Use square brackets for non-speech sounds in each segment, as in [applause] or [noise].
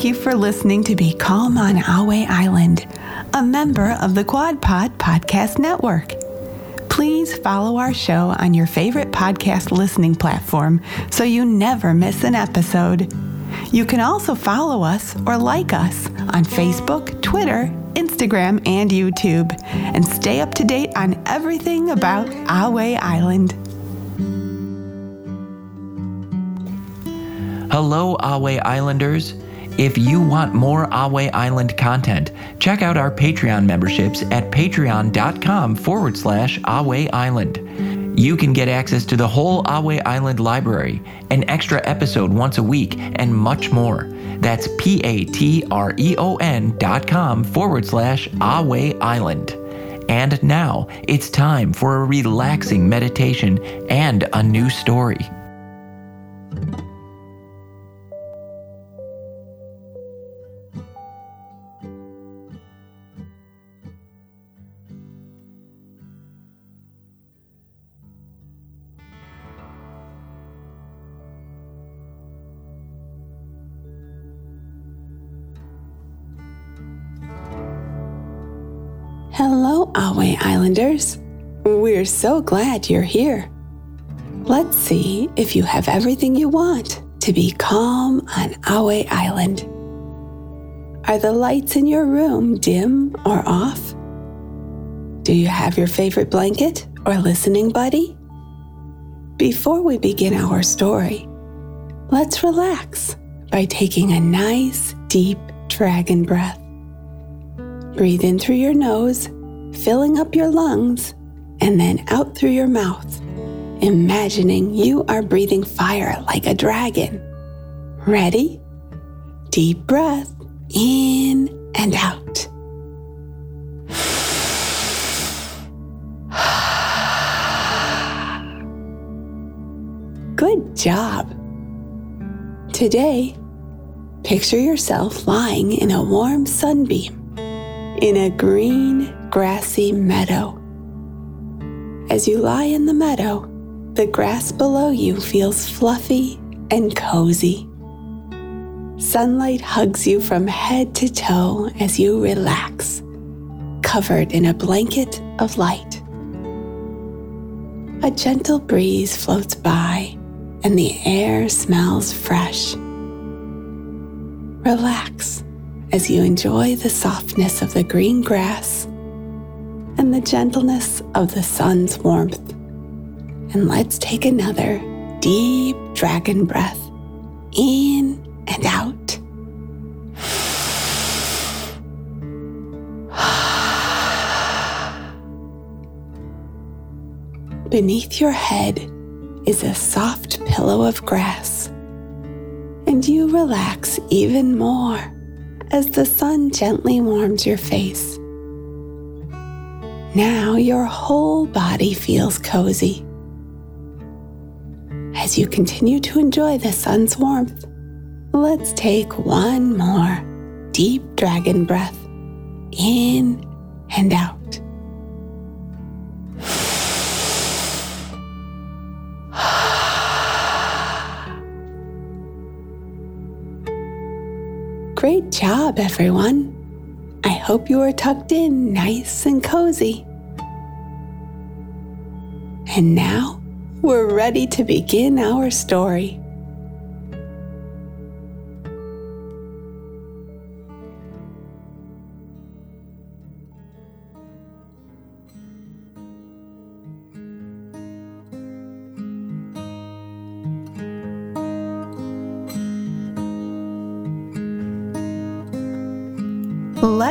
thank you for listening to Be Calm on Ahway Island, a member of the Quad Pod Podcast Network. Please follow our show on your favorite podcast listening platform so you never miss an episode. You can also follow us or like us on Facebook, Twitter, Instagram, and YouTube, and stay up to date on everything about Ahway Island. Hello, Ahway Islanders. If you want more Ahway Island content, check out our Patreon memberships at patreon.com forward slash Ahway Island. You can get access to the whole Ahway Island library, an extra episode once a week, and much more. That's P A T R E O N dot com forward slash Ahway Island. And now it's time for a relaxing meditation and a new story. Hello, Ahway Islanders. We're so glad you're here. Let's see if you have everything you want to be calm on Ahway Island. Are the lights in your room dim or off? Do you have your favorite blanket or listening buddy? Before we begin our story, let's relax by taking a nice, deep dragon breath. Breathe in through your nose, filling up your lungs, and then out through your mouth, imagining you are breathing fire like a dragon. Ready? Deep breath in and out. Good job. Today, picture yourself lying in a warm sunbeam in a green, grassy meadow. As you lie in the meadow, the grass below you feels fluffy and cozy. Sunlight hugs you from head to toe as you relax, covered in a blanket of light. A gentle breeze floats by, and the air smells fresh. Relax as you enjoy the softness of the green grass and the gentleness of the sun's warmth. And let's take another deep dragon breath in and out. [sighs] Beneath your head is a soft pillow of grass, and you relax even more as the sun gently warms your face. Now your whole body feels cozy. As you continue to enjoy the sun's warmth, let's take one more deep dragon breath in and out. Job, everyone. I hope you are tucked in nice and cozy. And now we're ready to begin our story.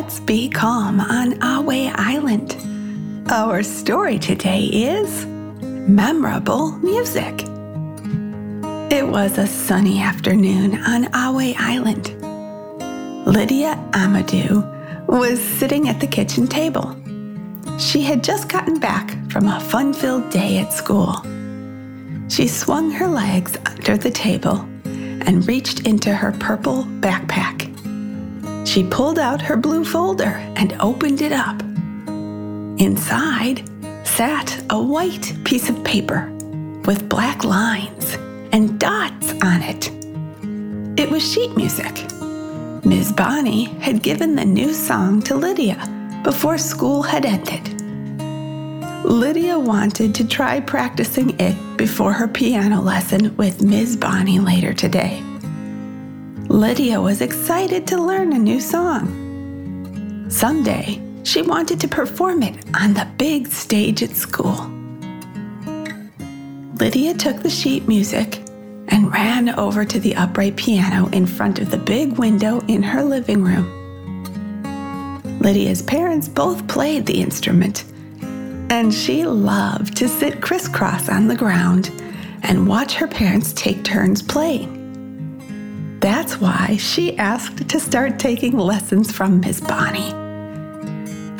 Let's be calm on Ahway Island. Our story today is memorable music. It was a sunny afternoon on Ahway Island. Lydia Amadou was sitting at the kitchen table. She had just gotten back from a fun filled day at school. She swung her legs under the table and reached into her purple backpack. She pulled out her blue folder and opened it up. Inside sat a white piece of paper with black lines and dots on it. It was sheet music. Ms. Bonnie had given the new song to Lydia before school had ended. Lydia wanted to try practicing it before her piano lesson with Ms. Bonnie later today. Lydia was excited to learn a new song. Someday, she wanted to perform it on the big stage at school. Lydia took the sheet music and ran over to the upright piano in front of the big window in her living room. Lydia's parents both played the instrument, and she loved to sit crisscross on the ground and watch her parents take turns playing. That's why she asked to start taking lessons from Miss Bonnie.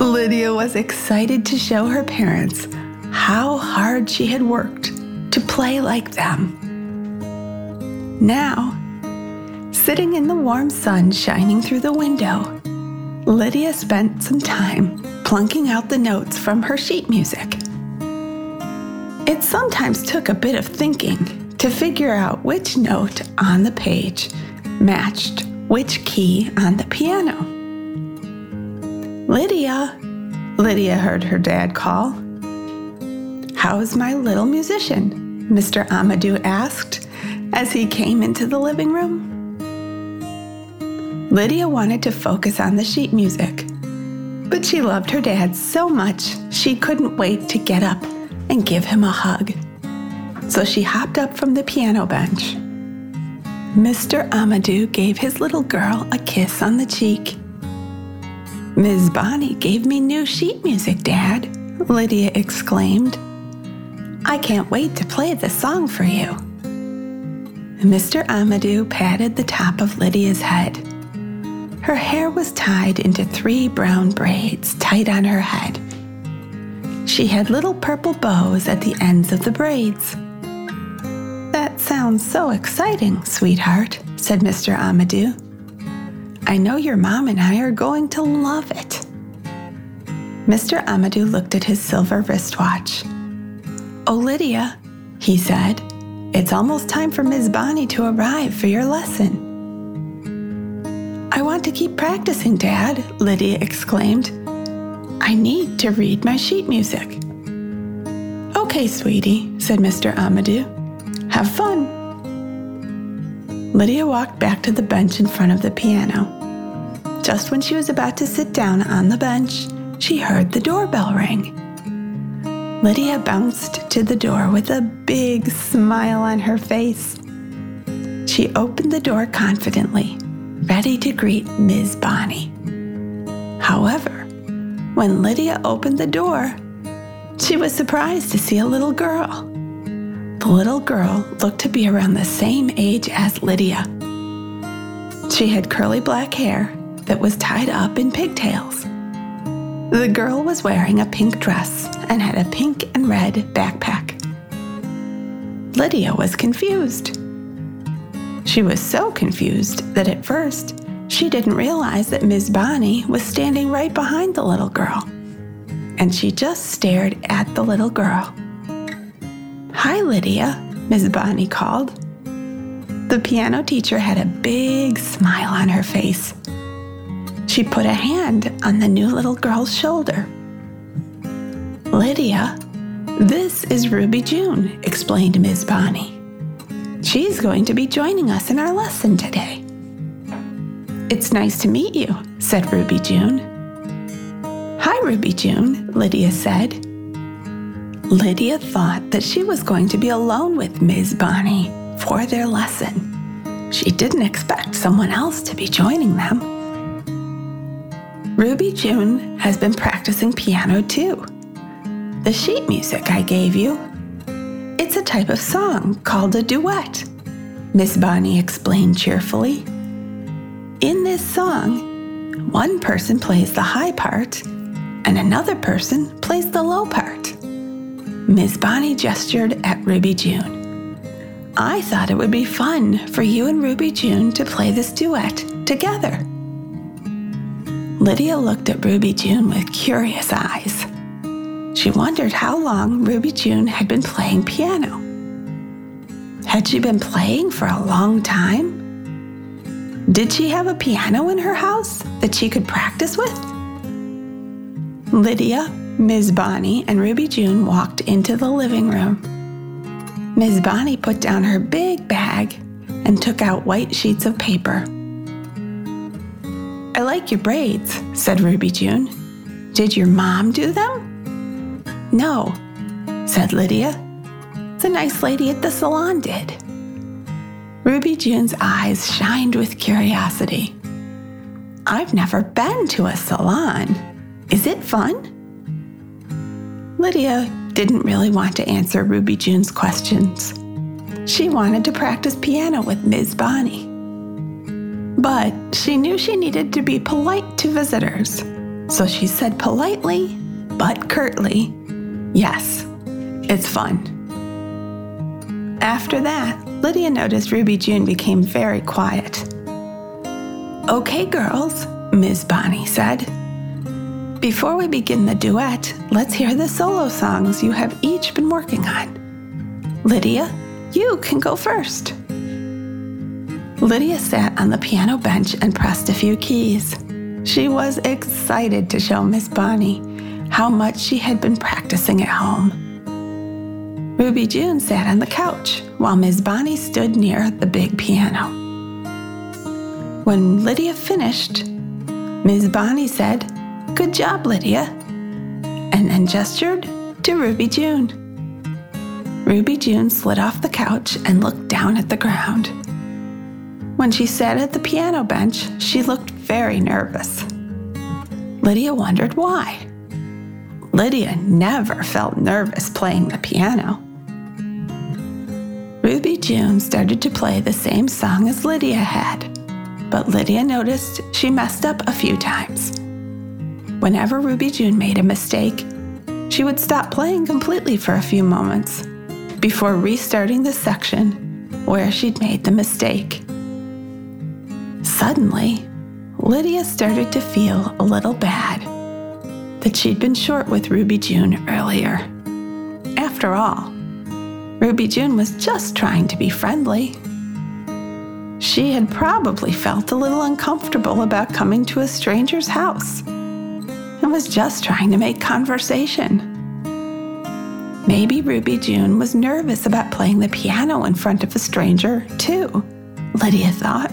Lydia was excited to show her parents how hard she had worked to play like them. Now, sitting in the warm sun shining through the window, Lydia spent some time plunking out the notes from her sheet music. It sometimes took a bit of thinking to figure out which note on the page matched which key on the piano. Lydia, Lydia heard her dad call. How's my little musician? Mr. Amadou asked as he came into the living room. Lydia wanted to focus on the sheet music, but she loved her dad so much she couldn't wait to get up and give him a hug. So she hopped up from the piano bench. Mr. Amadou gave his little girl a kiss on the cheek. Ms. Bonnie gave me new sheet music, Dad, Lydia exclaimed. I can't wait to play the song for you. Mr. Amadou patted the top of Lydia's head. Her hair was tied into three brown braids tight on her head. She had little purple bows at the ends of the braids. Sounds so exciting, sweetheart, said Mr. Amadou. I know your mom and I are going to love it. Mr. Amadou looked at his silver wristwatch. Oh, Lydia, he said, it's almost time for Miss Bonnie to arrive for your lesson. I want to keep practicing, Dad, Lydia exclaimed. I need to read my sheet music. Okay, sweetie, said Mr. Amadou. Have fun. Lydia walked back to the bench in front of the piano. Just when she was about to sit down on the bench, she heard the doorbell ring. Lydia bounced to the door with a big smile on her face. She opened the door confidently, ready to greet Ms. Bonnie. However, when Lydia opened the door, she was surprised to see a little girl. The little girl looked to be around the same age as Lydia. She had curly black hair that was tied up in pigtails. The girl was wearing a pink dress and had a pink and red backpack. Lydia was confused. She was so confused that at first she didn't realize that Miss Bonnie was standing right behind the little girl, and she just stared at the little girl. Hi, Lydia, Miss Bonnie called. The piano teacher had a big smile on her face. She put a hand on the new little girl's shoulder. Lydia, this is Ruby June, explained Miss Bonnie. She's going to be joining us in our lesson today. It's nice to meet you, said Ruby June. Hi, Ruby June, Lydia said. Lydia thought that she was going to be alone with Miss Bonnie for their lesson. She didn't expect someone else to be joining them. Ruby June has been practicing piano too. The sheet music I gave you, it's a type of song called a duet, Miss Bonnie explained cheerfully. In this song, one person plays the high part and another person plays the low part. Miss Bonnie gestured at Ruby June. I thought it would be fun for you and Ruby June to play this duet together. Lydia looked at Ruby June with curious eyes. She wondered how long Ruby June had been playing piano. Had she been playing for a long time? Did she have a piano in her house that she could practice with? Lydia, Ms. Bonnie, and Ruby June walked into the living room. Ms. Bonnie put down her big bag and took out white sheets of paper. I like your braids, said Ruby June. Did your mom do them? No, said Lydia. The nice lady at the salon did. Ruby June's eyes shined with curiosity. I've never been to a salon. Is it fun? Lydia didn't really want to answer Ruby June's questions. She wanted to practice piano with Ms. Bonnie. But she knew she needed to be polite to visitors, so she said politely, but curtly, Yes, it's fun. After that, Lydia noticed Ruby June became very quiet. Okay, girls, Ms. Bonnie said. Before we begin the duet, let's hear the solo songs you have each been working on. Lydia, you can go first. Lydia sat on the piano bench and pressed a few keys. She was excited to show Miss Bonnie how much she had been practicing at home. Ruby June sat on the couch while Miss Bonnie stood near the big piano. When Lydia finished, Miss Bonnie said, Good job, Lydia, and then gestured to Ruby June. Ruby June slid off the couch and looked down at the ground. When she sat at the piano bench, she looked very nervous. Lydia wondered why. Lydia never felt nervous playing the piano. Ruby June started to play the same song as Lydia had, but Lydia noticed she messed up a few times. Whenever Ruby June made a mistake, she would stop playing completely for a few moments before restarting the section where she'd made the mistake. Suddenly, Lydia started to feel a little bad that she'd been short with Ruby June earlier. After all, Ruby June was just trying to be friendly. She had probably felt a little uncomfortable about coming to a stranger's house and was just trying to make conversation. Maybe Ruby June was nervous about playing the piano in front of a stranger, too, Lydia thought.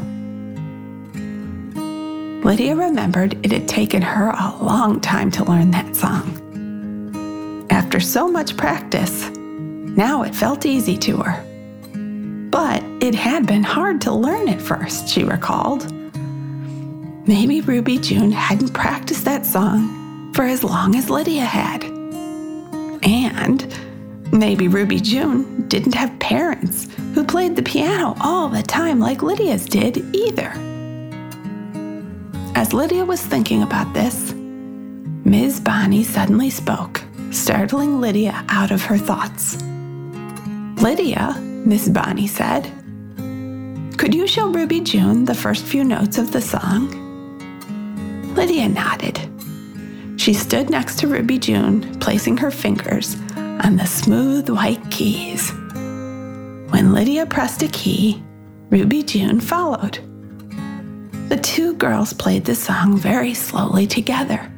Lydia remembered it had taken her a long time to learn that song. After so much practice, now it felt easy to her. But it had been hard to learn at first, she recalled. Maybe Ruby June hadn't practiced that song for as long as Lydia had. And maybe Ruby June didn't have parents who played the piano all the time like Lydia's did either. As Lydia was thinking about this, Ms. Bonnie suddenly spoke, startling Lydia out of her thoughts. Lydia, Miss Bonnie said, could you show Ruby June the first few notes of the song? Lydia nodded. She stood next to Ruby June, placing her fingers on the smooth white keys. When Lydia pressed a key, Ruby June followed. The two girls played the song very slowly together.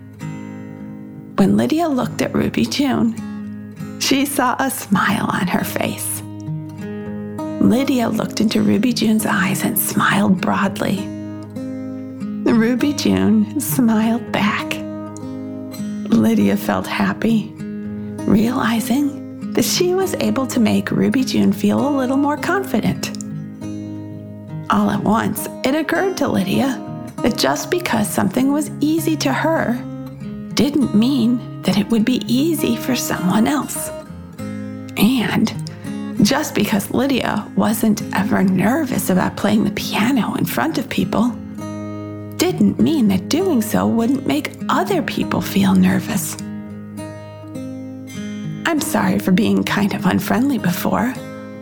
When Lydia looked at Ruby June, she saw a smile on her face. Lydia looked into Ruby June's eyes and smiled broadly. Ruby June smiled back. Lydia felt happy, realizing that she was able to make Ruby June feel a little more confident. All at once, it occurred to Lydia that just because something was easy to her didn't mean that it would be easy for someone else. And just because Lydia wasn't ever nervous about playing the piano in front of people, didn't mean that doing so wouldn't make other people feel nervous. I'm sorry for being kind of unfriendly before,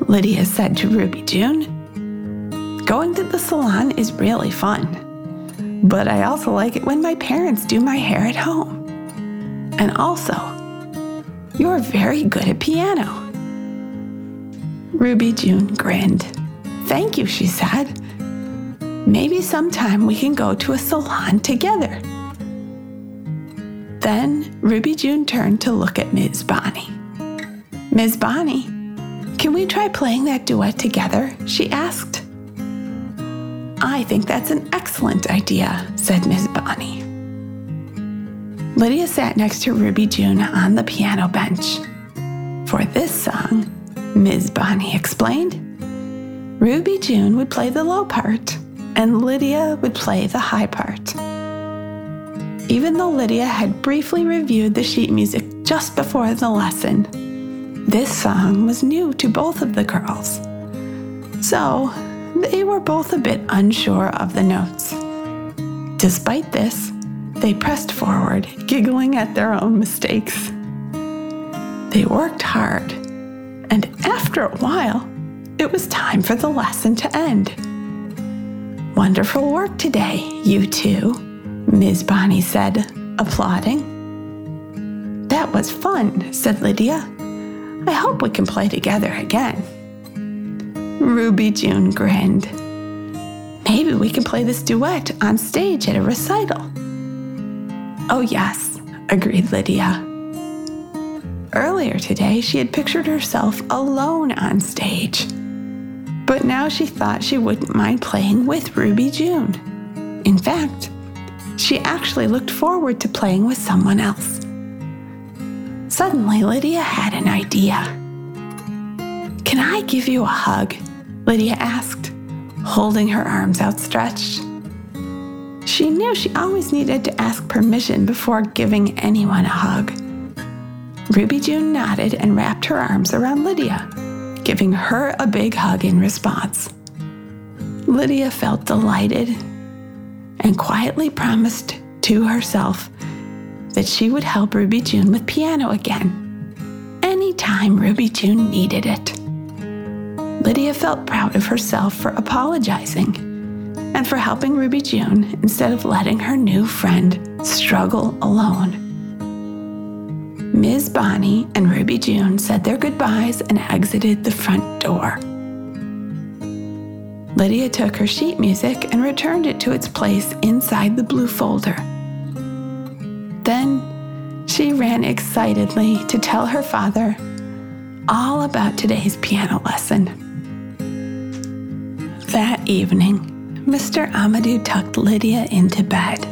Lydia said to Ruby June. Going to the salon is really fun, but I also like it when my parents do my hair at home. And also, you're very good at piano. Ruby June grinned. Thank you, she said. Maybe sometime we can go to a salon together. Then Ruby June turned to look at Ms. Bonnie. Ms. Bonnie, can we try playing that duet together? she asked. I think that's an excellent idea, said Ms. Bonnie. Lydia sat next to Ruby June on the piano bench. For this song, Ms. Bonnie explained, Ruby June would play the low part and Lydia would play the high part. Even though Lydia had briefly reviewed the sheet music just before the lesson, this song was new to both of the girls. So they were both a bit unsure of the notes. Despite this, they pressed forward, giggling at their own mistakes. They worked hard, and after a while, it was time for the lesson to end. Wonderful work today, you two, Ms. Bonnie said, applauding. That was fun, said Lydia. I hope we can play together again. Ruby June grinned. Maybe we can play this duet on stage at a recital. Oh, yes, agreed Lydia. Earlier today, she had pictured herself alone on stage but now she thought she wouldn't mind playing with Ruby June. In fact, she actually looked forward to playing with someone else. Suddenly, Lydia had an idea. Can I give you a hug? Lydia asked, holding her arms outstretched. She knew she always needed to ask permission before giving anyone a hug. Ruby June nodded and wrapped her arms around Lydia giving her a big hug in response. Lydia felt delighted and quietly promised to herself that she would help Ruby June with piano again anytime Ruby June needed it. Lydia felt proud of herself for apologizing and for helping Ruby June instead of letting her new friend struggle alone. Ms. Bonnie and Ruby June said their goodbyes and exited the front door. Lydia took her sheet music and returned it to its place inside the blue folder. Then she ran excitedly to tell her father all about today's piano lesson. That evening, Mr. Amadou tucked Lydia into bed.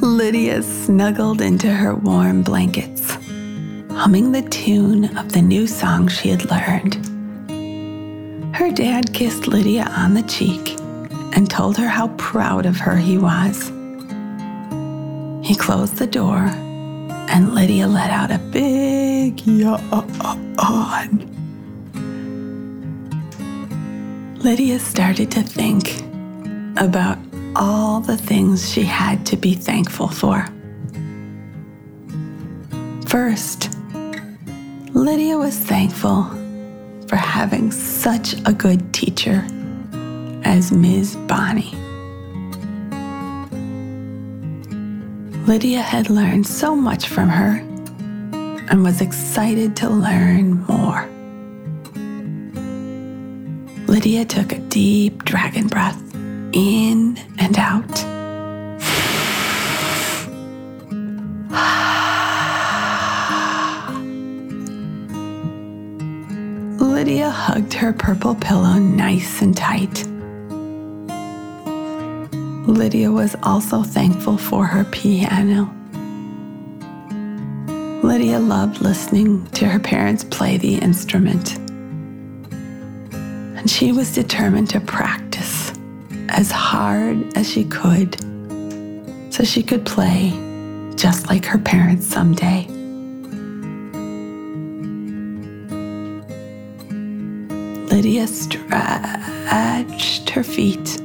Lydia snuggled into her warm blankets, humming the tune of the new song she had learned. Her dad kissed Lydia on the cheek and told her how proud of her he was. He closed the door and Lydia let out a big yawn. Lydia started to think about all the things she had to be thankful for. First, Lydia was thankful for having such a good teacher as Ms. Bonnie. Lydia had learned so much from her and was excited to learn more. Lydia took a deep dragon breath in and out. Lydia hugged her purple pillow nice and tight. Lydia was also thankful for her piano. Lydia loved listening to her parents play the instrument, and she was determined to practice as hard as she could so she could play just like her parents someday. Lydia stretched her feet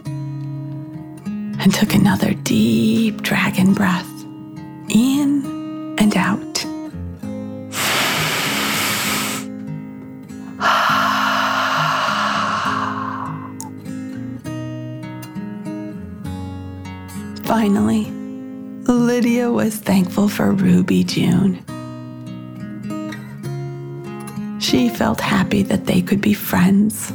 and took another deep dragon breath Finally, Lydia was thankful for Ruby June. She felt happy that they could be friends.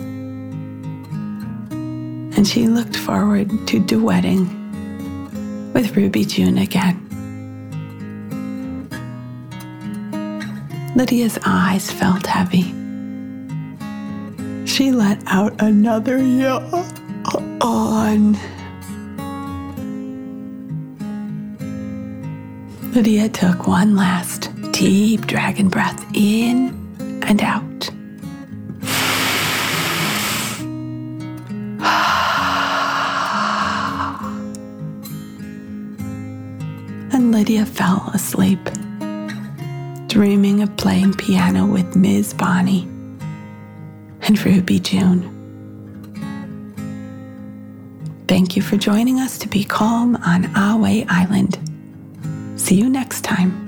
and she looked forward to duetting with Ruby June again. Lydia's eyes felt heavy. She let out another yawn. Lydia took one last deep dragon breath in and out. [sighs] and Lydia fell asleep, dreaming of playing piano with Ms. Bonnie and Ruby June. Thank you for joining us to be calm on Ahway Island. See you next time.